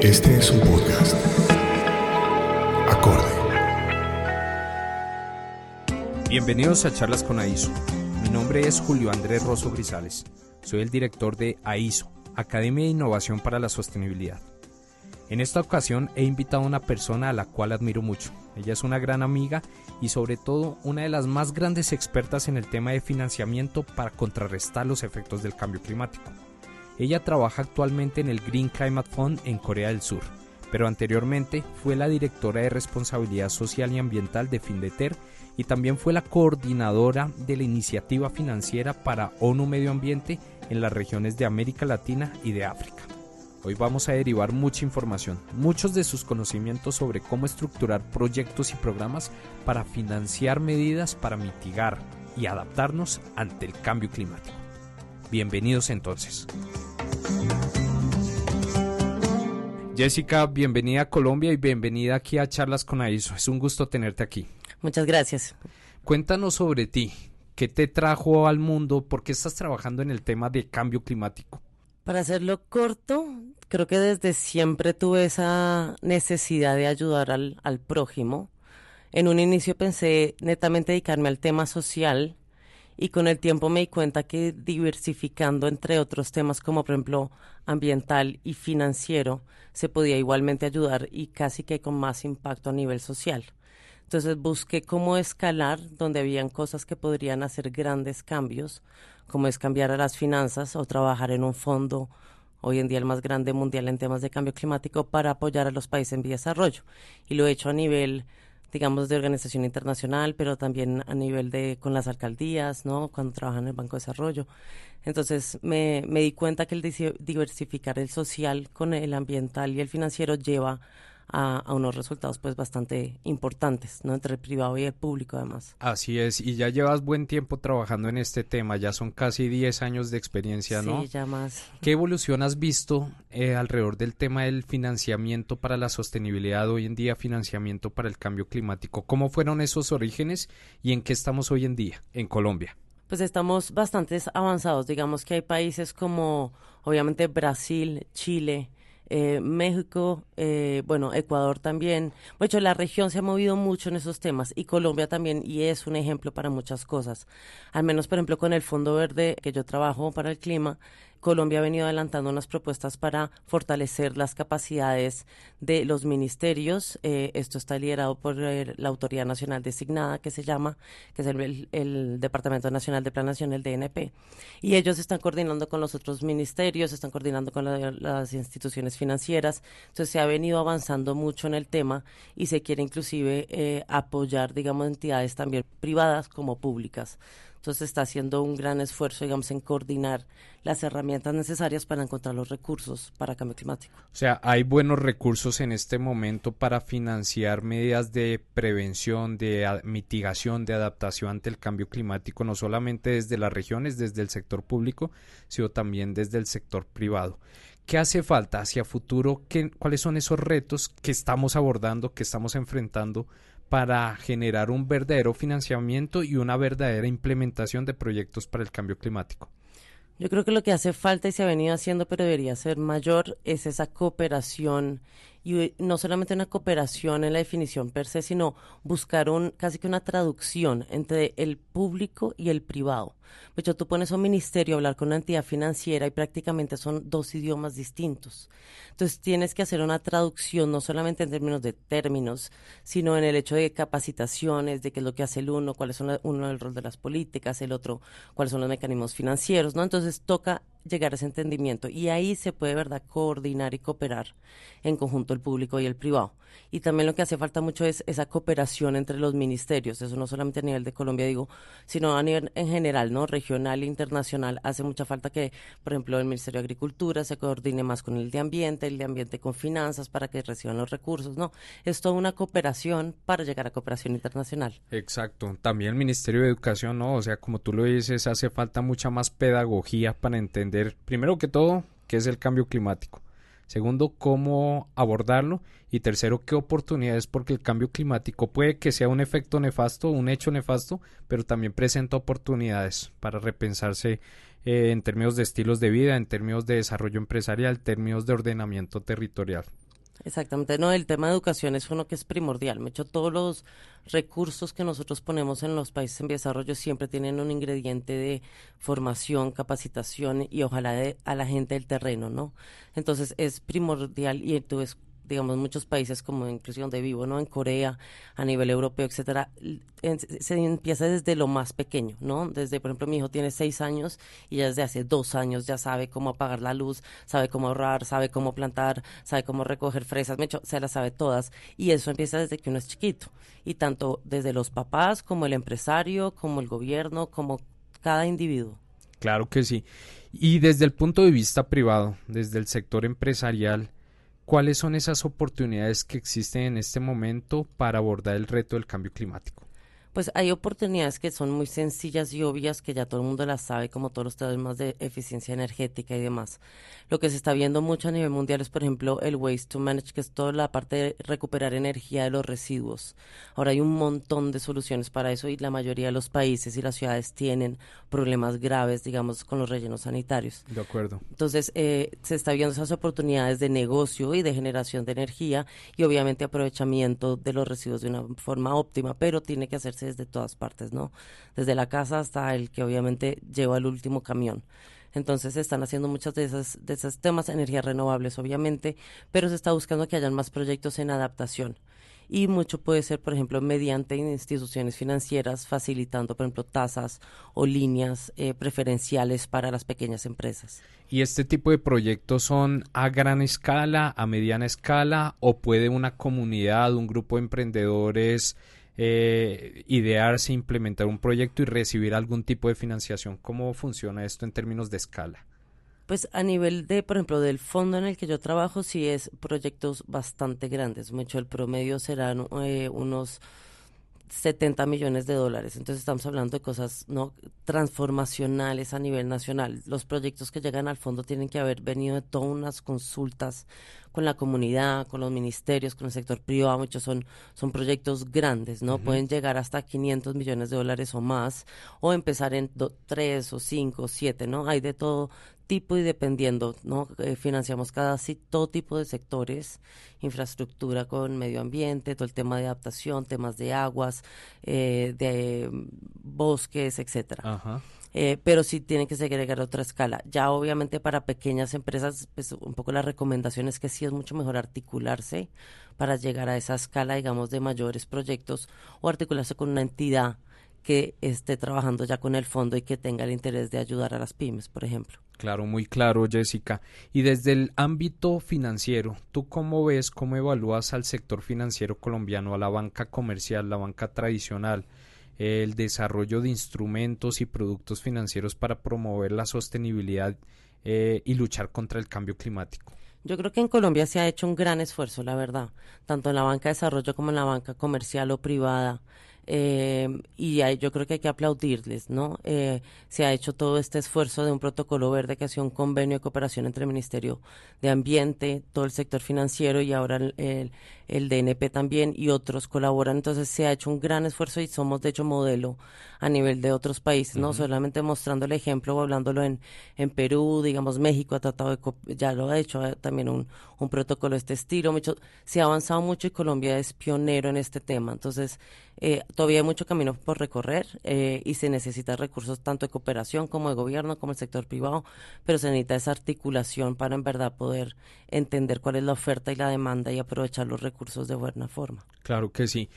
Este es un podcast. Acorde. Bienvenidos a Charlas con AISO. Mi nombre es Julio Andrés Rosso Grisales. Soy el director de AISO, Academia de Innovación para la Sostenibilidad. En esta ocasión he invitado a una persona a la cual admiro mucho. Ella es una gran amiga y sobre todo una de las más grandes expertas en el tema de financiamiento para contrarrestar los efectos del cambio climático. Ella trabaja actualmente en el Green Climate Fund en Corea del Sur, pero anteriormente fue la directora de responsabilidad social y ambiental de Findeter y también fue la coordinadora de la iniciativa financiera para ONU Medio Ambiente en las regiones de América Latina y de África. Hoy vamos a derivar mucha información, muchos de sus conocimientos sobre cómo estructurar proyectos y programas para financiar medidas para mitigar y adaptarnos ante el cambio climático. Bienvenidos entonces. Jessica, bienvenida a Colombia y bienvenida aquí a Charlas con AISO. Es un gusto tenerte aquí. Muchas gracias. Cuéntanos sobre ti. ¿Qué te trajo al mundo? ¿Por qué estás trabajando en el tema de cambio climático? Para hacerlo corto, creo que desde siempre tuve esa necesidad de ayudar al, al prójimo. En un inicio pensé netamente dedicarme al tema social y con el tiempo me di cuenta que diversificando entre otros temas como por ejemplo ambiental y financiero se podía igualmente ayudar y casi que con más impacto a nivel social. Entonces busqué cómo escalar donde habían cosas que podrían hacer grandes cambios, como es cambiar a las finanzas o trabajar en un fondo hoy en día el más grande mundial en temas de cambio climático para apoyar a los países en desarrollo. Y lo he hecho a nivel digamos, de organización internacional, pero también a nivel de con las alcaldías, ¿no? Cuando trabajan en el Banco de Desarrollo. Entonces me, me di cuenta que el diversificar el social con el ambiental y el financiero lleva a, unos resultados pues bastante importantes, ¿no? Entre el privado y el público además. Así es, y ya llevas buen tiempo trabajando en este tema, ya son casi 10 años de experiencia, ¿no? Sí, ya más. ¿Qué evolución has visto eh, alrededor del tema del financiamiento para la sostenibilidad hoy en día, financiamiento para el cambio climático? ¿Cómo fueron esos orígenes y en qué estamos hoy en día en Colombia? Pues estamos bastante avanzados, digamos que hay países como obviamente Brasil, Chile, eh, México, eh, bueno, Ecuador también. De hecho, la región se ha movido mucho en esos temas y Colombia también, y es un ejemplo para muchas cosas. Al menos, por ejemplo, con el Fondo Verde que yo trabajo para el clima, Colombia ha venido adelantando unas propuestas para fortalecer las capacidades de los ministerios. Eh, esto está liderado por eh, la Autoridad Nacional Designada, que se llama, que es el, Departamento Nacional de Planación, el DNP. Y ellos están coordinando con los otros ministerios, están coordinando con las instituciones financieras. Entonces se ha venido avanzando mucho en el tema y se quiere inclusive eh, apoyar, digamos, entidades también privadas como públicas. Entonces está haciendo un gran esfuerzo, digamos, en coordinar las herramientas necesarias para encontrar los recursos para cambio climático. O sea, hay buenos recursos en este momento para financiar medidas de prevención, de mitigación, de adaptación ante el cambio climático, no solamente desde las regiones, desde el sector público, sino también desde el sector privado. ¿Qué hace falta hacia futuro? ¿Qué, ¿Cuáles son esos retos que estamos abordando, que estamos enfrentando para generar un verdadero financiamiento y una verdadera implementación de proyectos para el cambio climático? Yo creo que lo que hace falta y se ha venido haciendo, pero debería ser mayor, es esa cooperación y no solamente una cooperación en la definición per se, sino buscar un casi que una traducción entre el público y el privado. De hecho, tú pones un ministerio a hablar con una entidad financiera y prácticamente son dos idiomas distintos. Entonces, tienes que hacer una traducción no solamente en términos de términos, sino en el hecho de capacitaciones, de qué es lo que hace el uno, cuáles son uno el rol de las políticas, el otro, cuáles son los mecanismos financieros, ¿no? Entonces, toca llegar a ese entendimiento y ahí se puede, ¿verdad?, coordinar y cooperar en conjunto el público y el privado. Y también lo que hace falta mucho es esa cooperación entre los ministerios, eso no solamente a nivel de Colombia, digo, sino a nivel en general, ¿no?, regional e internacional. Hace mucha falta que, por ejemplo, el Ministerio de Agricultura se coordine más con el de Ambiente, el de Ambiente con finanzas para que reciban los recursos, ¿no? Es toda una cooperación para llegar a cooperación internacional. Exacto. También el Ministerio de Educación, ¿no? O sea, como tú lo dices, hace falta mucha más pedagogía para entender primero que todo, qué es el cambio climático. Segundo, cómo abordarlo. Y tercero, qué oportunidades, porque el cambio climático puede que sea un efecto nefasto, un hecho nefasto, pero también presenta oportunidades para repensarse eh, en términos de estilos de vida, en términos de desarrollo empresarial, en términos de ordenamiento territorial. Exactamente, no, el tema de educación es uno que es primordial. Me hecho todos los recursos que nosotros ponemos en los países en desarrollo siempre tienen un ingrediente de formación, capacitación y ojalá de, a la gente del terreno, ¿no? Entonces es primordial y entonces digamos, muchos países como inclusive donde vivo, ¿no? En Corea, a nivel europeo, etcétera, se empieza desde lo más pequeño, ¿no? Desde, por ejemplo, mi hijo tiene seis años y ya desde hace dos años ya sabe cómo apagar la luz, sabe cómo ahorrar, sabe cómo plantar, sabe cómo recoger fresas, me se las sabe todas. Y eso empieza desde que uno es chiquito. Y tanto desde los papás como el empresario, como el gobierno, como cada individuo. Claro que sí. Y desde el punto de vista privado, desde el sector empresarial, ¿Cuáles son esas oportunidades que existen en este momento para abordar el reto del cambio climático? Pues hay oportunidades que son muy sencillas y obvias que ya todo el mundo las sabe, como todos los temas de eficiencia energética y demás. Lo que se está viendo mucho a nivel mundial es, por ejemplo, el waste to manage, que es toda la parte de recuperar energía de los residuos. Ahora hay un montón de soluciones para eso y la mayoría de los países y las ciudades tienen problemas graves, digamos, con los rellenos sanitarios. De acuerdo. Entonces, eh, se está viendo esas oportunidades de negocio y de generación de energía y obviamente aprovechamiento de los residuos de una forma óptima, pero tiene que hacerse desde todas partes, ¿no? Desde la casa hasta el que obviamente lleva el último camión. Entonces se están haciendo muchas de esas de esos temas, energías renovables obviamente, pero se está buscando que hayan más proyectos en adaptación. Y mucho puede ser, por ejemplo, mediante instituciones financieras facilitando, por ejemplo, tasas o líneas eh, preferenciales para las pequeñas empresas. ¿Y este tipo de proyectos son a gran escala, a mediana escala o puede una comunidad, un grupo de emprendedores eh, idearse, implementar un proyecto y recibir algún tipo de financiación. ¿Cómo funciona esto en términos de escala? Pues a nivel de, por ejemplo, del fondo en el que yo trabajo, sí es proyectos bastante grandes. Mucho el promedio serán eh, unos 70 millones de dólares. Entonces estamos hablando de cosas no transformacionales a nivel nacional. Los proyectos que llegan al fondo tienen que haber venido de todas unas consultas con la comunidad, con los ministerios, con el sector privado. Muchos son, son proyectos grandes, ¿no? Pueden llegar hasta 500 millones de dólares o más, o empezar en 3 o 5 o 7, ¿no? Hay de todo tipo y dependiendo, ¿no? Eh, financiamos casi todo tipo de sectores, infraestructura con medio ambiente, todo el tema de adaptación, temas de aguas, eh, de bosques, etcétera. Eh, pero sí tiene que segregar otra escala. Ya obviamente para pequeñas empresas, pues un poco la recomendación es que sí es mucho mejor articularse para llegar a esa escala, digamos, de mayores proyectos o articularse con una entidad que esté trabajando ya con el fondo y que tenga el interés de ayudar a las pymes, por ejemplo. Claro, muy claro, Jessica. Y desde el ámbito financiero, ¿tú cómo ves, cómo evalúas al sector financiero colombiano, a la banca comercial, la banca tradicional, el desarrollo de instrumentos y productos financieros para promover la sostenibilidad eh, y luchar contra el cambio climático? Yo creo que en Colombia se ha hecho un gran esfuerzo, la verdad, tanto en la banca de desarrollo como en la banca comercial o privada. Eh, y yo creo que hay que aplaudirles, ¿no? Eh, se ha hecho todo este esfuerzo de un protocolo verde que ha sido un convenio de cooperación entre el Ministerio de Ambiente, todo el sector financiero y ahora el, el, DNP también y otros colaboran. Entonces se ha hecho un gran esfuerzo y somos de hecho modelo a nivel de otros países, no solamente mostrando el ejemplo o hablándolo en, en Perú, digamos México ha tratado de, ya lo ha hecho también un, un protocolo de este estilo. Mucho, se ha avanzado mucho y Colombia es pionero en este tema. Entonces, eh, todavía hay mucho camino por recorrer eh, y se necesita recursos tanto de cooperación como de gobierno, como el sector privado, pero se necesita esa articulación para en verdad poder entender cuál es la oferta y la demanda y aprovechar los recursos de buena forma. Claro que sí.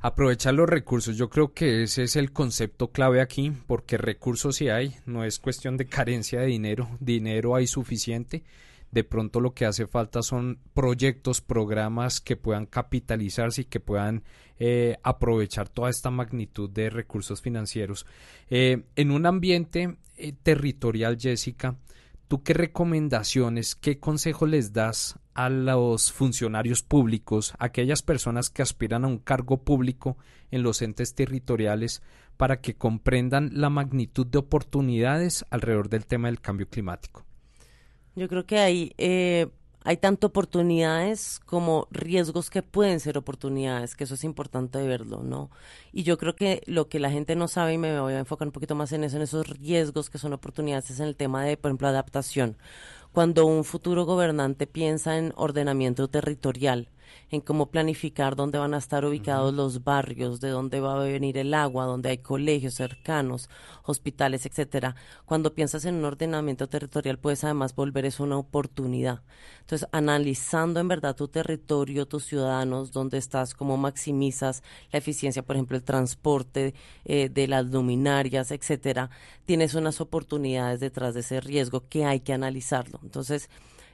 Aprovechar los recursos, yo creo que ese es el concepto clave aquí, porque recursos sí hay, no es cuestión de carencia de dinero, dinero hay suficiente de pronto lo que hace falta son proyectos, programas que puedan capitalizarse y que puedan eh, aprovechar toda esta magnitud de recursos financieros. Eh, en un ambiente eh, territorial, Jessica, ¿tú qué recomendaciones, qué consejos les das a los funcionarios públicos, a aquellas personas que aspiran a un cargo público en los entes territoriales, para que comprendan la magnitud de oportunidades alrededor del tema del cambio climático? Yo creo que hay, eh, hay tanto oportunidades como riesgos que pueden ser oportunidades, que eso es importante verlo, ¿no? Y yo creo que lo que la gente no sabe, y me voy a enfocar un poquito más en eso, en esos riesgos que son oportunidades, es en el tema de, por ejemplo, adaptación Cuando un futuro gobernante piensa en ordenamiento territorial, en cómo planificar dónde van a estar ubicados los barrios, de dónde va a venir el agua, dónde hay colegios cercanos, hospitales, etcétera. Cuando piensas en un ordenamiento territorial, puedes además volver eso una oportunidad. Entonces, analizando en verdad tu territorio, tus ciudadanos, dónde estás, cómo maximizas la eficiencia, por ejemplo, el transporte eh, de las luminarias, etcétera, tienes unas oportunidades detrás de ese riesgo que hay que analizarlo. Entonces,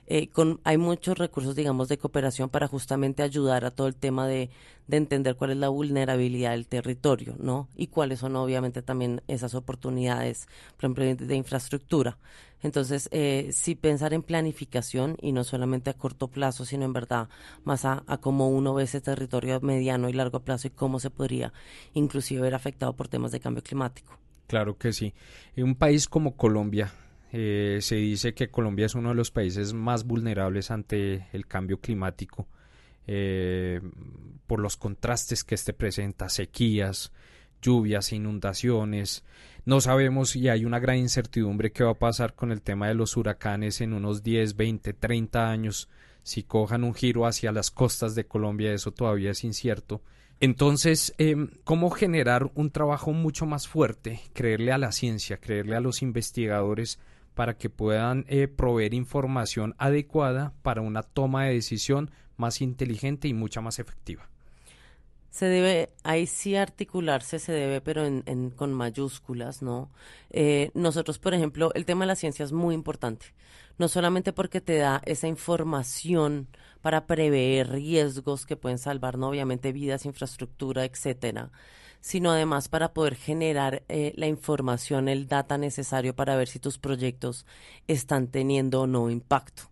eh, con, hay muchos recursos, digamos, de cooperación para justamente ayudar a todo el tema de, de, entender cuál es la vulnerabilidad del territorio, ¿no? Y cuáles son, obviamente, también esas oportunidades, por ejemplo, de, infraestructura. Entonces, eh, sí pensar en planificación y no solamente a corto plazo, sino en verdad más a, a cómo uno ve ese territorio a mediano y largo plazo y cómo se podría inclusive ver afectado por temas de cambio climático. Claro que sí. En un país como Colombia, eh, se dice que Colombia es uno de los países más vulnerables ante el cambio climático eh, por los contrastes que este presenta, sequías, lluvias, inundaciones. No sabemos y hay una gran incertidumbre qué va a pasar con el tema de los huracanes en unos 10, 20, 30 años. Si cojan un giro hacia las costas de Colombia, eso todavía es incierto. Entonces, em, ¿cómo generar un trabajo mucho más fuerte? Creerle a la ciencia, creerle a los investigadores para que puedan eh, proveer información adecuada para una toma de decisión más inteligente y mucha más efectiva. Se debe, ahí sí articularse se debe, pero en, con mayúsculas, ¿no? Eh, nosotros, por ejemplo, el tema de la ciencia es muy importante, no solamente porque te da esa información para prever riesgos que pueden salvar, ¿no? Obviamente vidas, infraestructura, etcétera, sino además para poder generar eh, la información, el data necesario para ver si tus proyectos están teniendo o no impacto.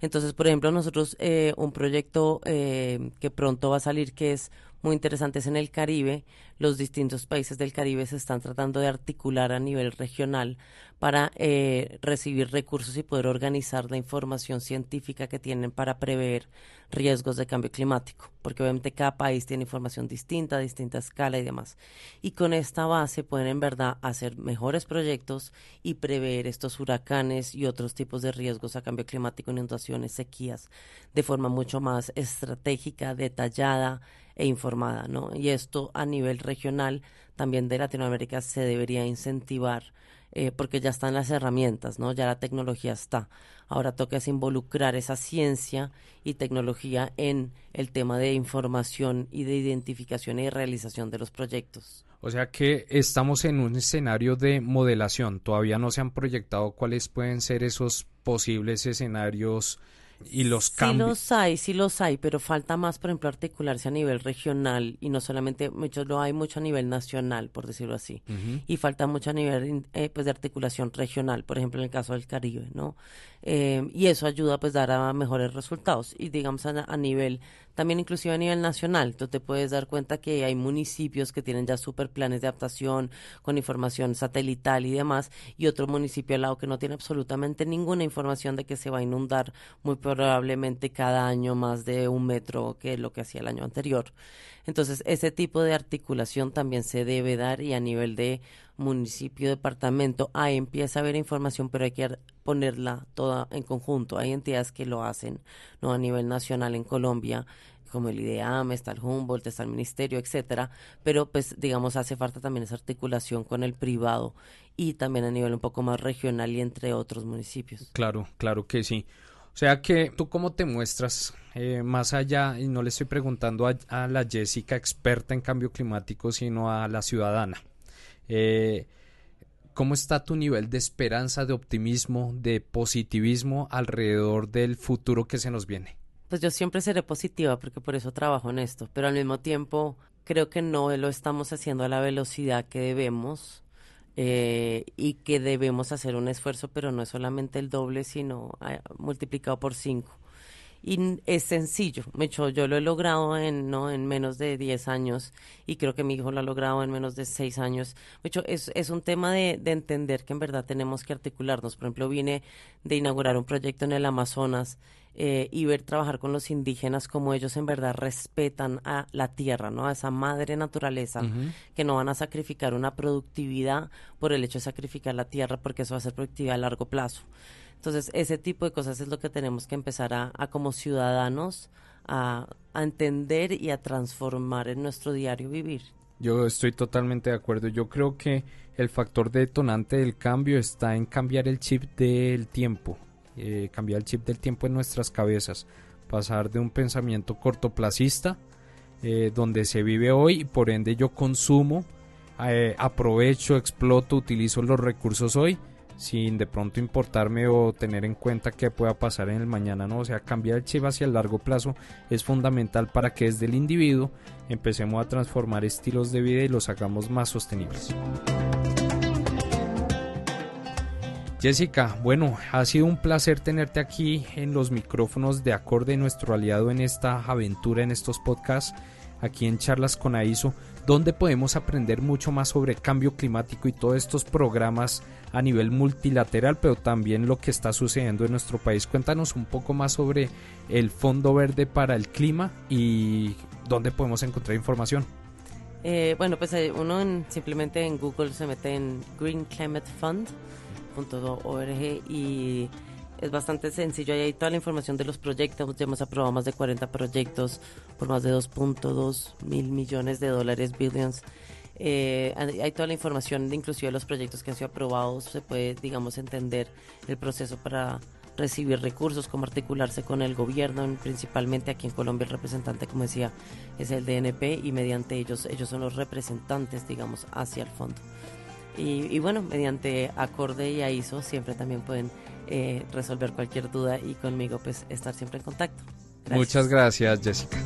Entonces, por ejemplo, nosotros eh, un proyecto eh, que pronto va a salir que es muy interesante es en el Caribe, los distintos países del Caribe se están tratando de articular a nivel regional para eh, recibir recursos y poder organizar la información científica que tienen para prever riesgos de cambio climático, porque obviamente cada país tiene información distinta, distinta escala y demás. Y con esta base pueden en verdad hacer mejores proyectos y prever estos huracanes y otros tipos de riesgos a cambio climático, inundaciones, sequías, de forma mucho más estratégica, detallada e informada, ¿no? Y esto a nivel regional también de Latinoamérica se debería incentivar eh, porque ya están las herramientas, ¿no? Ya la tecnología está. Ahora toca involucrar esa ciencia y tecnología en el tema de información y de identificación y realización de los proyectos. O sea que estamos en un escenario de modelación. Todavía no se han proyectado cuáles pueden ser esos posibles escenarios y los cambios. Sí los hay, sí los hay, pero falta más, por ejemplo, articularse a nivel regional y no solamente, muchos lo hay mucho a nivel nacional, por decirlo así, y falta mucho a nivel eh, pues de articulación regional, por ejemplo, en el caso del Caribe, ¿no? Eh, y eso ayuda pues dar a mejores resultados. Y digamos a, nivel también inclusive a nivel nacional tú te puedes dar cuenta que hay municipios que tienen ya super planes de adaptación con información satelital y demás y otro municipio al lado que no tiene absolutamente ninguna información de que se va a inundar muy probablemente cada año más de un metro que lo que hacía el año anterior. Entonces ese tipo de articulación también se debe dar y a nivel de municipio, departamento, ahí empieza a haber información, pero hay que ponerla toda en conjunto. Hay entidades que lo hacen, no a nivel nacional en Colombia, como el IDEAM, está el Humboldt, está el Ministerio, etcétera, pero pues digamos hace falta también esa articulación con el privado y también a nivel un poco más regional y entre otros municipios. Claro, claro que sí. O sea que tú cómo te muestras eh, más allá, y no le estoy preguntando a la Jessica experta en cambio climático, sino a la ciudadana. Eh, ¿Cómo está tu nivel de esperanza, de optimismo, de positivismo alrededor del futuro que se nos viene? Pues yo siempre seré positiva porque por eso trabajo en esto, pero al mismo tiempo creo que no lo estamos haciendo a la velocidad que debemos eh, y que debemos hacer un esfuerzo, pero no es solamente el doble, sino ah, multiplicado por cinco y es sencillo. Hecho, yo lo he logrado en, ¿no? en menos de 10 años y creo que mi hijo lo ha logrado en menos de 6 años. Hecho, es, es un tema de, de entender que en verdad tenemos que articularnos. Por ejemplo, vine de inaugurar un proyecto en el Amazonas eh, y ver trabajar con los indígenas como ellos en verdad respetan a la tierra, ¿no? A esa madre naturaleza, que no van a sacrificar una productividad por el hecho de sacrificar la tierra porque eso va a ser productividad a largo plazo. Entonces, ese tipo de cosas es lo que tenemos que empezar a, como ciudadanos a, entender y a transformar en nuestro diario vivir. Yo estoy totalmente de acuerdo. Yo creo que el factor detonante del cambio está en cambiar el chip del tiempo, eh, cambiar el chip del tiempo en nuestras cabezas, pasar de un pensamiento cortoplacista, eh, donde se vive hoy y por ende yo consumo, eh, aprovecho, exploto, utilizo los recursos hoy, sin de pronto importarme o tener en cuenta qué pueda pasar en el mañana, ¿no? O sea, cambiar el chip hacia el largo plazo es fundamental para que desde el individuo empecemos a transformar estilos de vida y los hagamos más sostenibles. Jessica, bueno, ha sido un placer tenerte aquí en los micrófonos de acorde nuestro aliado en esta aventura, en estos podcasts, aquí en Charlas con AISO, donde podemos aprender mucho más sobre cambio climático y todos estos programas a nivel multilateral, pero también lo que está sucediendo en nuestro país. Cuéntanos un poco más sobre el Fondo Verde para el Clima y dónde podemos encontrar información. Eh, bueno, pues eh, uno simplemente en Google se mete en Green Climate Fund .org y es bastante sencillo. Ahí hay toda la información de los proyectos. Ya hemos aprobado más de 40 proyectos por más de 2.2 mil millones de dólares, billions. Eh, hay toda la información, inclusive los proyectos que han sido aprobados. Se puede, digamos, entender el proceso para recibir recursos, cómo articularse con el gobierno, principalmente aquí en Colombia el representante, como decía, es el DNP y mediante ellos, ellos son los representantes, digamos, hacia el fondo. Y, bueno, mediante acorde y AISO siempre también pueden eh, resolver cualquier duda y conmigo pues estar siempre en contacto. Muchas gracias Jessica.